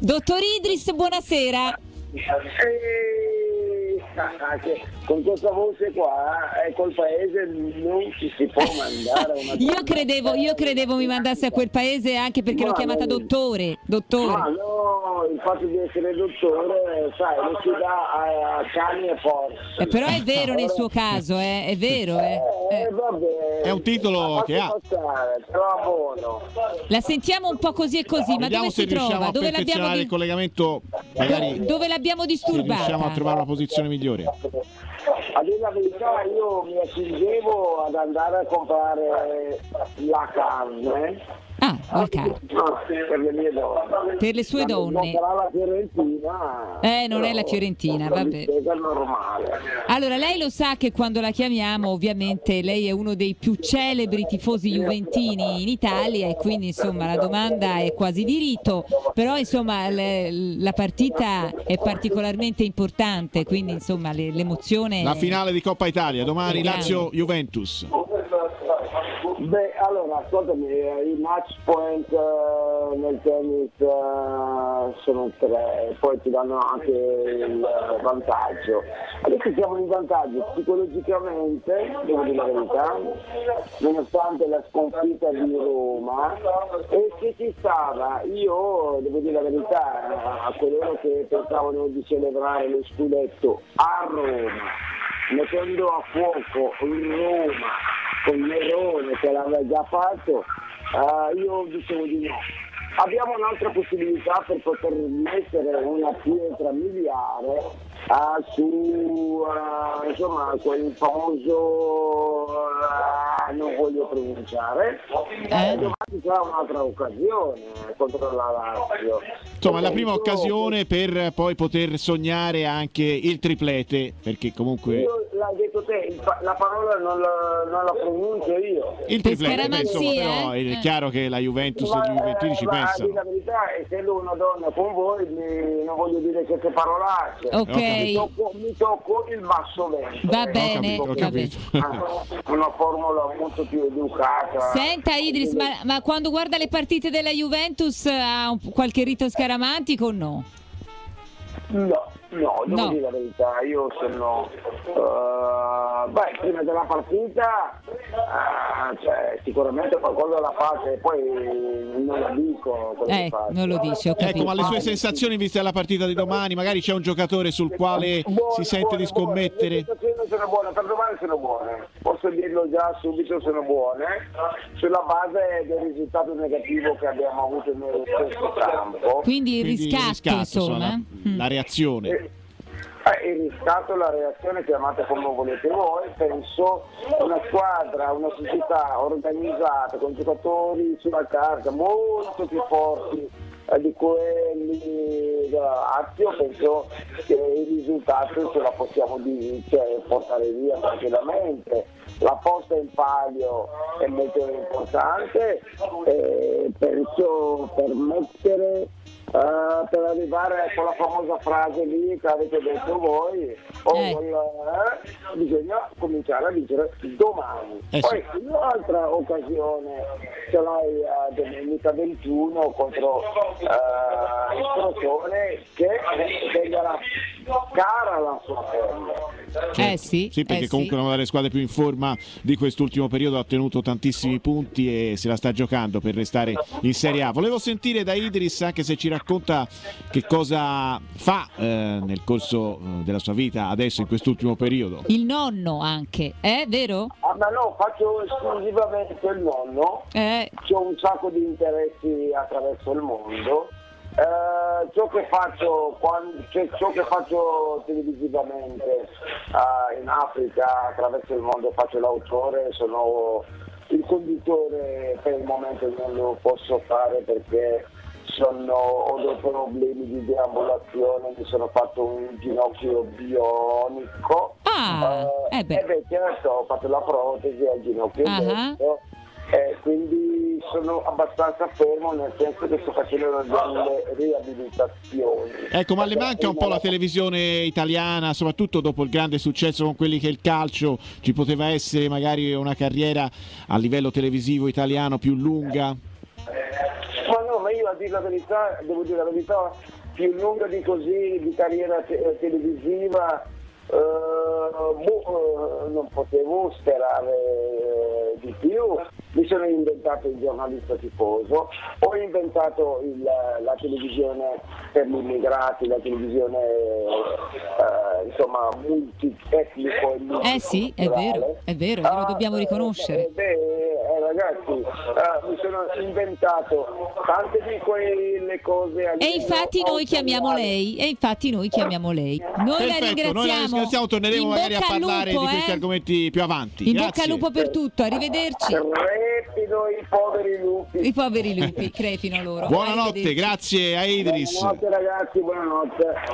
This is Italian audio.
Dottor Idris, buonasera. Eh, che con questa voce qua eh, col paese non ci si può mandare una Io credevo, io credevo mi mandasse a quel paese anche perché l'ho Ma chiamata no. dottore. Ma Dottore. no, il fatto di essere dottore, sai, lo si dà a, a cani e porci. Eh, però è vero nel suo caso, eh, è vero. Eh. Eh, Eh. vabbè. È un titolo che ha. passare. La sentiamo un po' così e così, ma Vediamo dove se si riusciamo trova? a Dove l'abbiamo, di- il collegamento, magari do- dove l'abbiamo se riusciamo a disturbata? trovare una posizione migliore. A dire la verità io mi accingevo ad andare a comprare la carne Ah, no, per le mie donne. Per le sue Non donne. sarà la Fiorentina. Eh, non è la Fiorentina, vabbè. Allora, lei lo sa che quando la chiamiamo, ovviamente lei è uno dei più celebri tifosi juventini in Italia e quindi insomma la domanda è quasi di rito, però insomma le- la partita è particolarmente importante, quindi insomma le- l'emozione... La finale di Coppa Italia, domani. Lazio-Juventus. Beh, allora, ascoltami, eh, i match point eh, nel tennis eh, sono tre, poi ti danno anche il vantaggio. Adesso siamo in vantaggio psicologicamente, devo dire la verità, nonostante la sconfitta di Roma, e se ci stava, io devo dire la verità, a coloro che pensavano di celebrare lo scudetto a Roma, mettendo a fuoco in Roma con Nerone che l'aveva già fatto, eh, io dicevo di no. Abbiamo un'altra possibilità per poter mettere una pietra miliare eh, su eh, insomma, quel famoso eh, non voglio pronunciare. Eh? Eh, domani sarà un'altra occasione contro la Lazio. Insomma, la prima Io- occasione per poi poter sognare anche il triplete, perché comunque Io l'hai detto te, la parola non la, non la pronuncio io. il Per triplete, beh, insomma, però eh? è chiaro che la Juventus e Ma, i Juventini ci pensano. la verità, essendo una donna con voi, mi- non voglio dire queste parolacce. Ok, Mi tocco, mi tocco il basso vento. va Eh, bene. capito, ho va capito. bene. ah, Una formula molto più educata. Senta Idris, ma, ma quando guarda le partite della Juventus ha un- qualche rito scaramantico o no? No, no, devo No. dire la verità, io sono... eh, beh, prima della partita eh, cioè, sicuramente qualcosa la faccio e poi non la dico. Eh, non lo dice, ho capito. Ecco, ma le sue sensazioni viste dalla partita di domani, magari c'è un giocatore sul quale Buone, si sente di buone, buone. scommettere. Le sensazioni sono buone, per domani sono buone, posso dirlo già subito, sono buone, sulla base del risultato negativo che abbiamo avuto nello stesso campo. Quindi il Quindi riscatto, riscatto, insomma. la, Mm. la reazione. Eh, eh, riscatto, la reazione, chiamate come volete voi, penso una squadra, una società organizzata con giocatori sulla carta molto più forti eh, di quelli della Lazio, penso che il risultato ce la possiamo di- cioè, portare via tranquillamente. La posta in palio è molto importante e penso permettere eh, per arrivare a quella famosa frase lì che avete detto voi, o Eh. quel, eh, bisogna cominciare a vincere domani. Eh Poi un'altra occasione ce l'hai a domenica 21 contro eh, il Crotone che venderà cara la sua pelle. Eh sì, Sì, perché eh comunque sì. una delle squadre più in forma di quest'ultimo periodo ha ottenuto tantissimi punti e se la sta giocando per restare in Serie A. Volevo sentire da Idris anche se ci racconta che cosa fa eh, nel corso eh, della sua vita adesso in quest'ultimo periodo. Il nonno anche, è vero? Ah, ma no, faccio esclusivamente il nonno. Eh, ho un sacco di interessi attraverso il mondo. Eh, ciò, che faccio, quando- cioè, ciò che faccio televisivamente eh, in Africa attraverso il mondo faccio l'autore, sono il conduttore per il momento non lo posso fare perché sono, ho dei problemi di deambulazione, mi sono fatto un ginocchio bionico. Ah, eh beh. eh certo, ho fatto la protesi al ginocchio destro, eh, quindi sono abbastanza fermo nel senso che sto facendo delle riabilitazioni. Ecco, ma le manca un po' la televisione italiana, soprattutto dopo il grande successo con quelli che è il calcio, ci poteva essere magari una carriera a livello televisivo italiano più lunga? Ma no, ma io dire la verità, devo dire la verità, più lunga di così di carriera te- televisiva boh, non potevo sperare eh, di più. Mi sono inventato il giornalista tifoso, ho inventato il- la televisione per gli immigrati, la televisione eh, insomma multietnico e Eh sì, è vero, è vero, glielo dobbiamo riconoscere. eh, beh, eh, ragazzi, inventato tante di quelle cose. E infatti noi chiamiamo lei, e infatti noi chiamiamo lei. Noi la Perfetto, noi la ringraziamo. ringraziamo, torneremo magari a parlare lupo, di questi eh. argomenti più avanti. In Grazie. bocca al lupo per tutto, arrivederci. Crepino i poveri lupi. I poveri lupi, crepino loro. Buonanotte, grazie a Idris. Buonanotte ragazzi, buonanotte.